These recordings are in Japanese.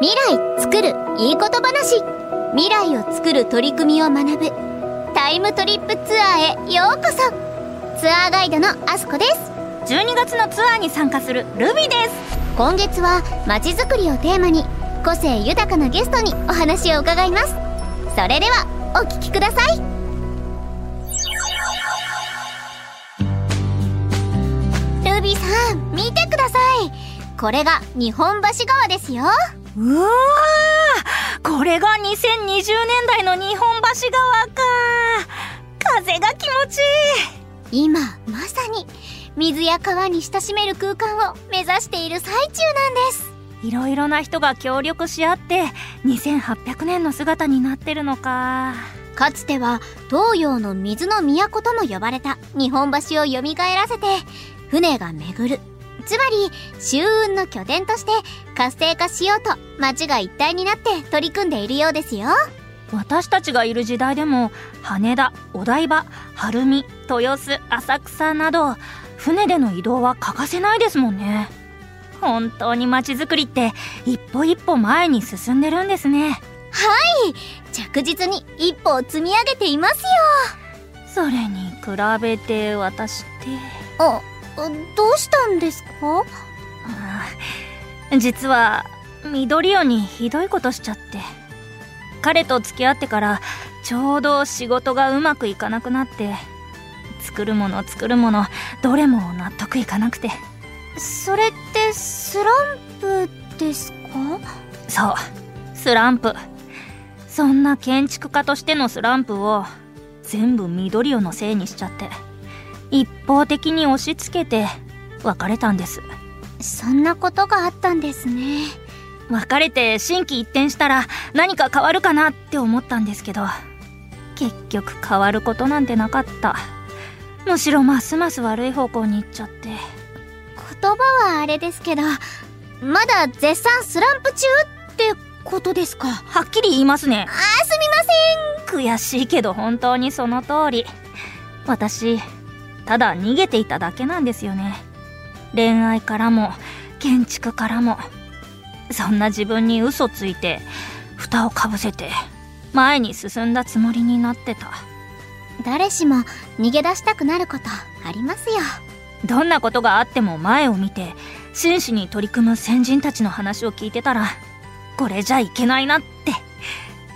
未来作るいいこと話。未来を作る取り組みを学ぶ。タイムトリップツアーへようこそ。ツアーガイドのあすこです。12月のツアーに参加するルビです。今月はまちづくりをテーマに個性豊かなゲストにお話を伺います。それではお聞きください。ルビーさん見てください。これが日本橋川ですようわーこれが2020年代の日本橋川か風が気持ちいい。今まさに水や川に親しめる空間を目指している最中なんです。いろいろな人が協力し合って2800年の姿になってるのか。かつては東洋の水の都とも呼ばれた日本橋を蘇らせて船が巡るつまり舟運の拠点として活性化しようと町が一体になって取り組んでいるようですよ。私たちがいる時代でも羽田お台場晴海豊洲浅草など船での移動は欠かせないですもんね。本当に街づくりって一歩一歩前に進んでるんですね。はい！着実に一歩を積み上げていますよ。それに比べて私って。あどうしたんですか？実は緑尾にひどいことしちゃって。彼と付き合ってからちょうど仕事がうまくいかなくなって。作るもの作るものどれも納得いかなくて。それってスランプですか？そうスランプ。そんな建築家としてのスランプを全部緑尾のせいにしちゃって一方的に押し付けて別れたんです。そんなことがあったんですね。別れて心機一転したら何か変わるかなって思ったんですけど結局変わることなんてなかった。むしろますます悪い方向に行っちゃって。言葉はあれですけどまだ絶賛スランプ中ってことですか？はっきり言いますね。あすみません。悔しいけど本当にその通り。私ただ逃げていただけなんですよね。恋愛からも建築からもそんな自分に嘘ついて蓋をかぶせて前に進んだつもりになってた。誰しも逃げ出したくなることありますよ。どんなことがあっても前を見て真摯に取り組む先人たちの話を聞いてたらこれじゃいけないなって。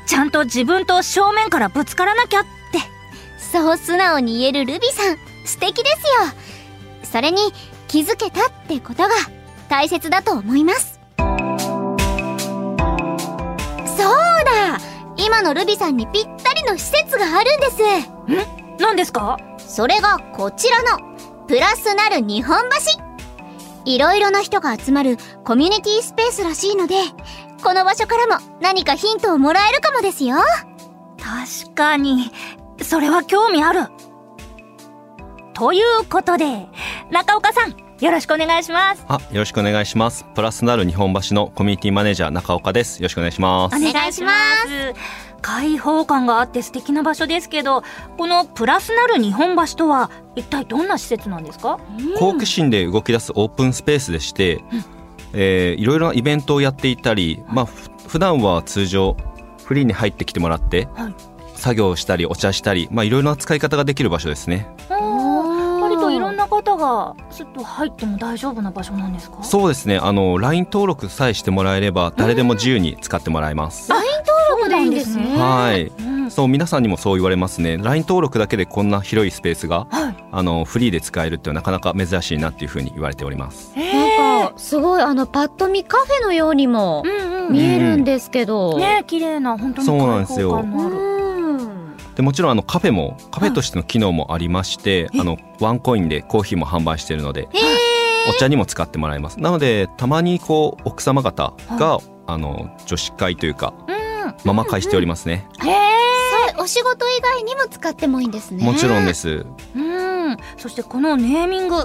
ちゃんと自分と正面からぶつからなきゃって。そう素直に言えるルビさん素敵ですよ。それに気づけたってことが大切だと思います。そうだ。今のルビさんにぴったりの施設があるんです。ん？何ですか？それがこちらのプラスなる日本橋。いろいろな人が集まるコミュニティスペースらしいのでこの場所からも何かヒントをもらえるかもですよ。確かに。それは興味あるということで中岡さんよろしくお願いします。あよろしくお願いします。プラスなる日本橋のコミュニティマネージャー中岡です。よろしくお願いします。お願いします。開放感があって素敵な場所ですけどこのプラスなる日本橋とは一体どんな施設なんですか？好奇心で動き出すオープンスペースでして、うん、えー、いろいろなイベントをやっていたり、まあ普段は通常フリーに入ってきてもらって、はい、作業したりお茶したり、まあ、いろいろな使い方ができる場所ですね。割といろんな方がすっと入っても大丈夫な場所なんですか？そうですね。あの LINE 登録さえしてもらえれば誰でも自由に使ってもらえます。LINE 登録でいいんですね。はい、うん、そう皆さんにもそう言われますね。LINE 登録だけでこんな広いスペースが、はい、あのフリーで使えるってなかなか珍しいなっていうふうに言われております。なんかすごいあのパッと見カフェのようにも見えるんですけど、うん。うん、ね綺麗な本当にそうなんですよでもちろんあのカフェもカフェとしての機能もありまして、あのワンコインでコーヒーも販売しているのでお茶にも使ってもらえますなのでたまにこう奥様方が、あの女子会というか、ママ会しておりますね。へえ。お仕事以外にも使ってもいいんですね。もちろんです。うん。そしてこのネーミング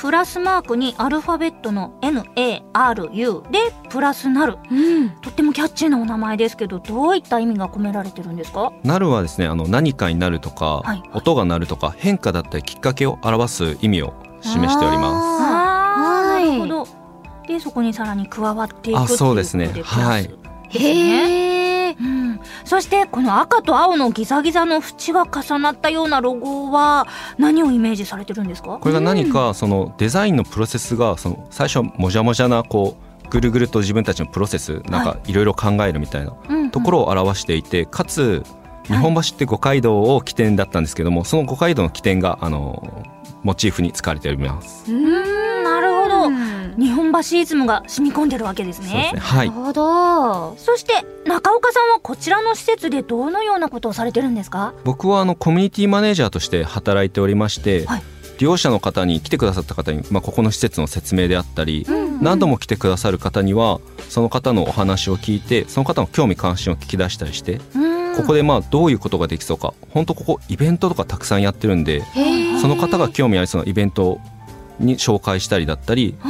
プラスマークにアルファベットの NARU でプラスなる、うん、とってもキャッチーなお名前ですけどどういった意味が込められてるんですか？なるはですねあの何かになるとか、はい、音が鳴るとか変化だったりきっかけを表す意味を示しております。あなるほど。でそこにさらに加わっていくあっていうそうですねことではいプラスですね。へえうん、そしてこの赤と青のギザギザの縁が重なったようなロゴは何をイメージされてるんですか？これが何かそのデザインのプロセスがその最初はもじゃもじゃなこうぐるぐると自分たちのプロセスなんかい。ろいろ考えるみたいなところを表していてかつ日本橋って五街道を起点だったんですけどもその五街道の起点があのモチーフに使われております。うん日本橋イズムが染み込んでるわけですね。ね。はい。るほど。そして中岡さんはこちらの施設でどのようなことをされてるんですか？僕はあのコミュニティマネージャーとして働いておりまして、はい。利用者の方に来てくださった方に、まあ、ここの施設の説明であったり、ん何度も来てくださる方にはその方のお話を聞いてその方の興味関心を聞き出したりして、うん。ここでまあどういうことができそうか本当ここイベントとかたくさんやってるんでその方が興味ありそうなイベントに紹介したりだったりはい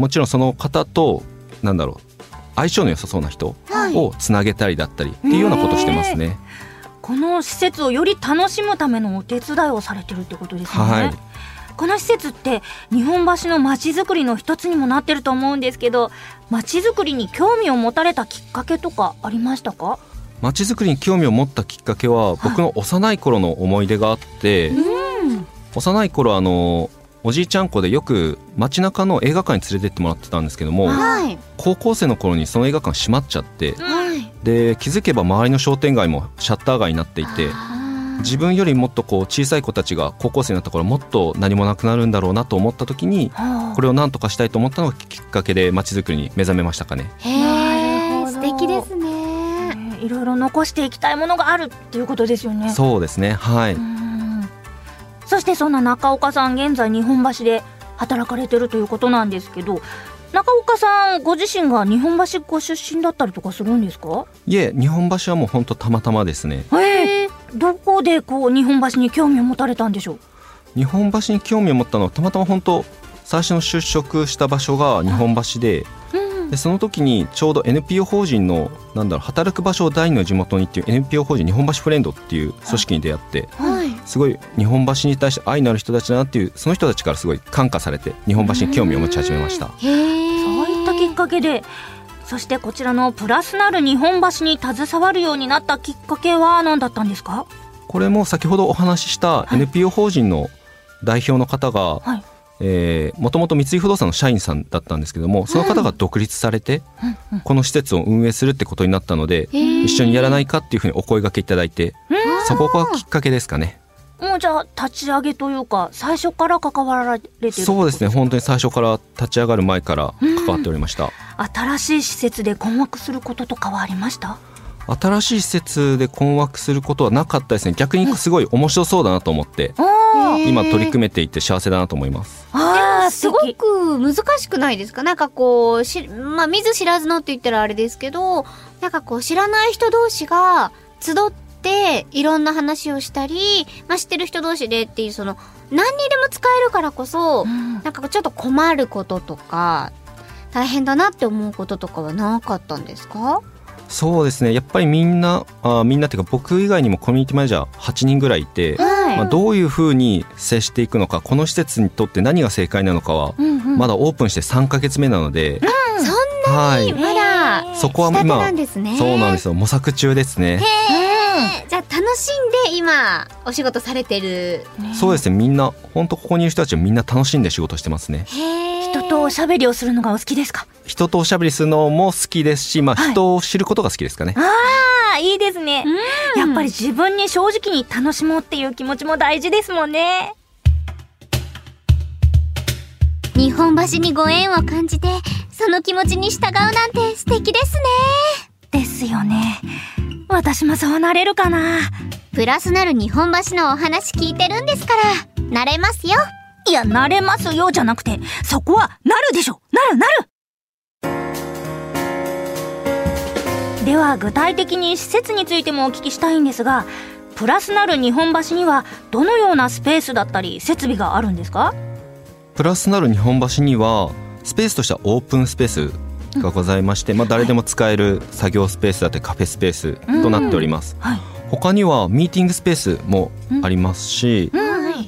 もちろんその方となんだろう相性の良さそうな人はい。をつなげたりだったりっていうようなことをしてますね。この施設をより楽しむためのお手伝いをされてるってことですね、はい。この施設って日本橋の街づくりの一つにもなってると思うんですけど街づくりに興味を持たれたきっかけとかありましたか？街づくりに興味を持ったきっかけは僕の幼い頃の思い出があって、幼い頃あのおじいちゃん子でよく街中の映画館に連れてってもらってたんですけどもはい。高校生の頃にその映画館閉まっちゃってはい。で気づけば周りの商店街もシャッター街になっていて自分よりもっとこう小さい子たちが高校生になった頃もっと何もなくなるんだろうなと思った時にはあ。これを何とかしたいと思ったのがきっかけで街づくりに目覚めましたかね。へなるほど。え素敵ですね。ねいろいろ残していきたいものがあるっていうことですよね。そうですね。はい、うんそしてそんな中岡さん現在日本橋で働かれてるということなんですけど中岡さんご自身が日本橋ご出身だったりとかするんですか？いえ日本橋はもう本当たまたまですね。ええ。どこでこう日本橋に興味を持たれたんでしょう？日本橋に興味を持ったのはたまたま本当最初の就職した場所が日本橋でうんでその時にちょうど NPO 法人のなんだろう働く場所を第二の地元にっていう NPO 法人日本橋フレンドっていう組織に出会ってはい。すごい日本橋に対して愛のある人たちだなっていうその人たちからすごい感化されて日本橋に興味を持ち始めました。へえそういったきっかけでそしてこちらのプラスなる日本橋に携わるようになったきっかけは何だったんですか？これも先ほどお話ししたはい。NPO 法人の代表の方がはいもともと三井不動産の社員さんだったんですけどもその方が独立されてこの施設を運営するってことになったので一緒にやらないかっていうふうにお声掛けいただいてそこがきっかけですかね。もうじゃあ立ち上げというか最初から関わられてるそうですね。本当に最初から立ち上がる前から関わっておりました。新しい施設で困惑することとかはありました？新しい施設で困惑することはなかったですね。逆にすごい面白そうだなと思って今取り組めていて幸せだなと思います。あーすごく難しくないですか？なんかこうし、まあ、見ず知らずのって言ったらあれですけどなんかこう知らない人同士が集っていろんな話をしたり、まあ、知ってる人同士でっていうその何にでも使えるからこそ、うん。なんかちょっと困ることとか大変だなって思うこととかはなかったんですか？そうですね。やっぱりみんなあみんなっていうか僕以外にもコミュニティマネージャー8人ぐらいいて、はい。まあ、どういうふうに接していくのかこの施設にとって何が正解なのかはうんうん。まだオープンして3ヶ月目なので、そん。はい。まだそこは今んですね。そうなんですよ。模索中ですね。じゃあ楽しんで今お仕事されてる。そうですね。みんな本当ここにいる人たちはみんな楽しんで仕事してますね。へー人とおしゃべりをするのがお好きですか？人とおしゃべりするのも好きですし、まあ、はい。人を知ることが好きですかね、ああいいですね。やっぱり自分に正直に楽しもうっていう気持ちも大事ですもんね。日本橋にご縁を感じてその気持ちに従うなんて素敵ですね。ですよね。私もそうなれるかな。プラスなる日本橋のお話聞いてるんですからなれますよいやなれますよじゃなくてそこはなるでしょ。なるなる。では具体的に施設についてもお聞きしたいんですがプラスなる日本橋にはどのようなスペースだったり設備があるんですか？プラスなる日本橋にはスペースとしてはオープンスペースがございまして、まあ、誰でも使える作業スペースだったりカフェスペースとなっております、はい。他にはミーティングスペースもありますし、はい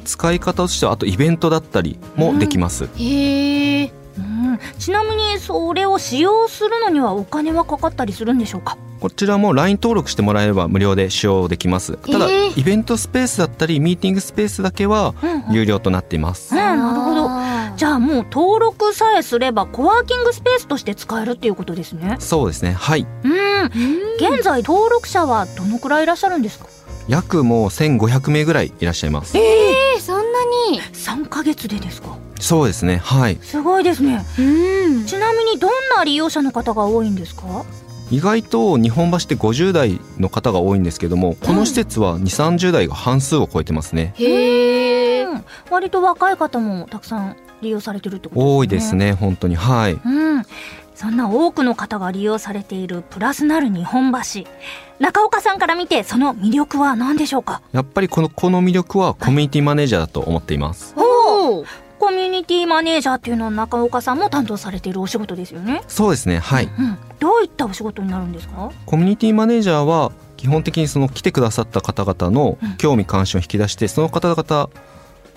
使い方としてはあとイベントだったりもできます、へえうん。ちなみにそれを使用するのにはお金はかかったりするんでしょうか？こちらも LINE 登録してもらえれば無料で使用できます。ただ、えーイベントスペースだったりミーティングスペースだけはうんうん。有料となっています、うんなるほど。じゃあもう登録さえすればコワーキングスペースとして使えるっていうことですね。そうですね。はい。うん。うん。現在登録者はどのくらいいらっしゃるんですか？約もう1500名ぐらいいらっしゃいます。えーに3ヶ月でですか？そうですね。はい。すごいですね。うん。ちなみにどんな利用者の方が多いんですか？意外と日本橋って50代の方が多いんですけどもこの施設は2 3 0代が半数を超えてますね。へえうん。割と若い方もたくさん利用されてるってことですね。多いですね本当に。はい。うん。そんな多くの方が利用されているプラスなる日本橋。中岡さんから見てその魅力は何でしょうか？やっぱりこのこの魅力はコミュニティマネージャーだと思っています。おコミュニティマネージャーっていうのは中岡さんも担当されているお仕事ですよね。そうですねはい。うん、どういったお仕事になるんですか？コミュニティマネージャーは基本的にその来てくださった方々のうん。興味関心を引き出してその方々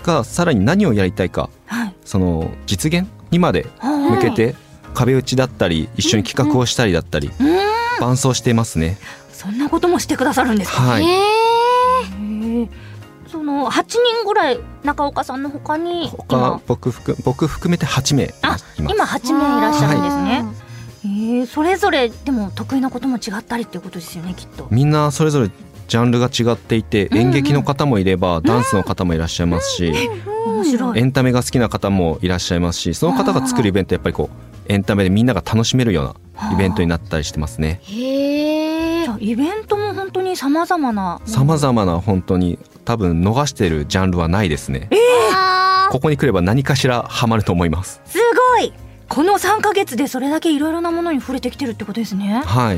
がさらに何をやりたいかはいその実現にまで向けて壁打ちだったり一緒に企画をしたりだったりうん伴走していますね。そんなこともしてくださるんですかはい。その8人ぐらい中岡さんの他に他今。僕含僕含めて8名いあ今8名いらっしゃるんですね、へえそれぞれでも得意なことも違ったりっていうことですよねきっと。みんなそれぞれジャンルが違っていて演劇の方もいればダンスの方もいらっしゃいますしエンタメが好きな方もいらっしゃいますしその方が作るイベントやっぱりこうエンタメでみんなが楽しめるようなイベントになったりしてますね。へえじゃあイベントも本当にさまざまな。さまざまな本当に多分逃してるジャンルはないですね。あここに来れば何かしらハマると思います。すごいこの3ヶ月でそれだけいろいろなものに触れてきてるってことですね。はい。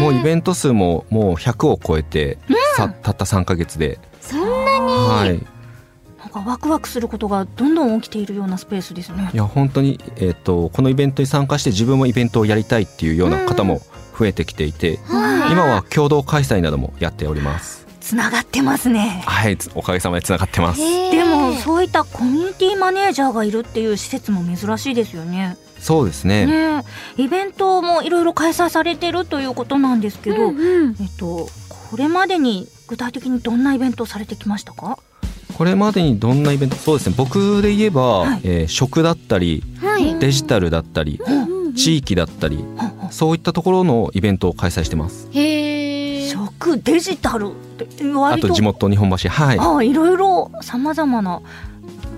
もうイベント数ももう100を超えて、さたった3ヶ月で。そんなはい。なんかワクワクすることがどんどん起きているようなスペースですね。いや本当に、えー、とこのイベントに参加して自分もイベントをやりたいっていうような方も増えてきていて、はい。今は共同開催などもやっておりますつながってますね。はいつおかげさまでつながってます。でもそういったコミュニティマネージャーがいるっていう施設も珍しいですよね。そうですね。ね。えイベントもいろいろ開催されてるということなんですけど、うんうん。えっとこれまでに具体的にどんなイベントをされてきましたか？これまでにどんなイベント？そうですね。僕で言えば、はい。えー食だったりはい。デジタルだったりうん地域だったりそういったところのイベントを開催してます。へえ食デジタルって割とあと地元日本橋はい。ああいろいろさまざまな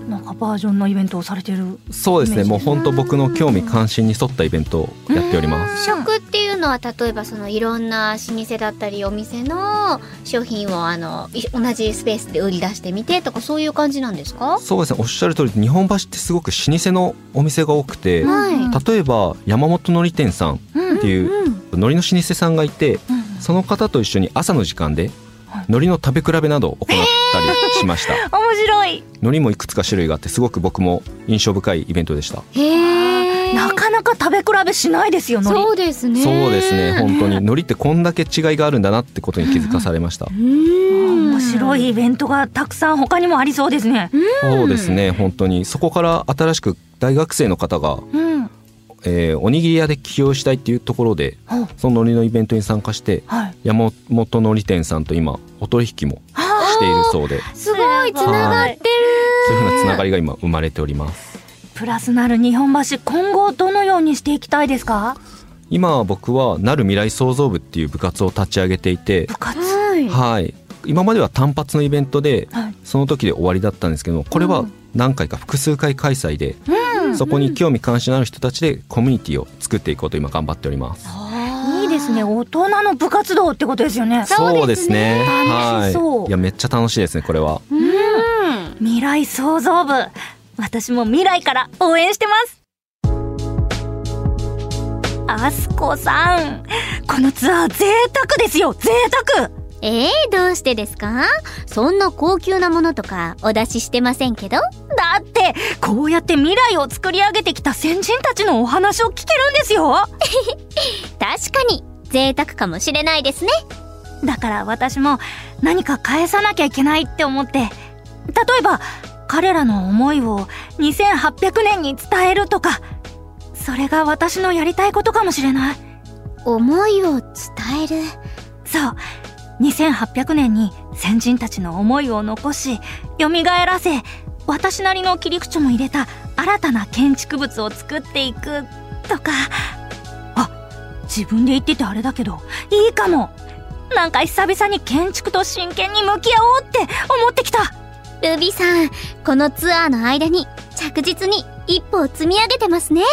なんかバージョンのイベントをされてるそうですね。もう本当僕の興味関心に沿ったイベントをやっております。食っていうのは例えばそのいろんな老舗だったりお店の商品をあのい同じスペースで売り出してみてとかそういう感じなんですか？そうですね。おっしゃる通り日本橋ってすごく老舗のお店が多くて、はい。例えば山本のり店さんうんっていううん。海苔の老舗さんがいてうんその方と一緒に朝の時間ではい。海苔の食べ比べなどを行ったりしました。面白い。海苔もいくつか種類があってすごく僕も印象深いイベントでした。へえなかなか食べ比べしないですよそうですね。そうですね本当に。海苔ってこんだけ違いがあるんだなってことに気づかされました。うん。面白いイベントがたくさん他にもありそうですね。そうですね本当に。そこから新しく大学生の方が、うんえーおにぎり屋で起業したいっていうところでおその海苔のイベントに参加してはい。山本のり店さんと今お取引もはしているそうで。すごいつながってる。そういうふうなつながりが今生まれております。プラスなる日本橋今後どのようにしていきたいですか？今僕はなる未来創造部っていう部活を立ち上げていて部活？はい。はい今までは単発のイベントではい。その時で終わりだったんですけどこれはうん。何回か複数回開催でそこに興味関心のある人たちでコミュニティを作っていこうと今頑張っております。いいですね。大人の部活動ってことですよね。そうですね。楽しそう。はい。いやめっちゃ楽しいですねこれは。うん。未来創造部。私も未来から応援してます。あすこさん。このツアー贅沢ですよ。贅沢えー、どうしてですか？そんな高級なものとかお出ししてませんけど？だってこうやって未来を作り上げてきた先人たちのお話を聞けるんですよ。確かに贅沢かもしれないですね。だから私も何か返さなきゃいけないって思って例えば彼らの思いを2800年に伝えるとかそれが私のやりたいことかもしれない。思いを伝える？そう2800年に先人たちの思いを残し蘇らせ私なりの切り口も入れた新たな建築物を作っていくとか。あ自分で言っててあれだけどいいかも。なんか久々に建築と真剣に向き合おうって思ってきた。ルビさんこのツアーの間に着実に一歩を積み上げてますね。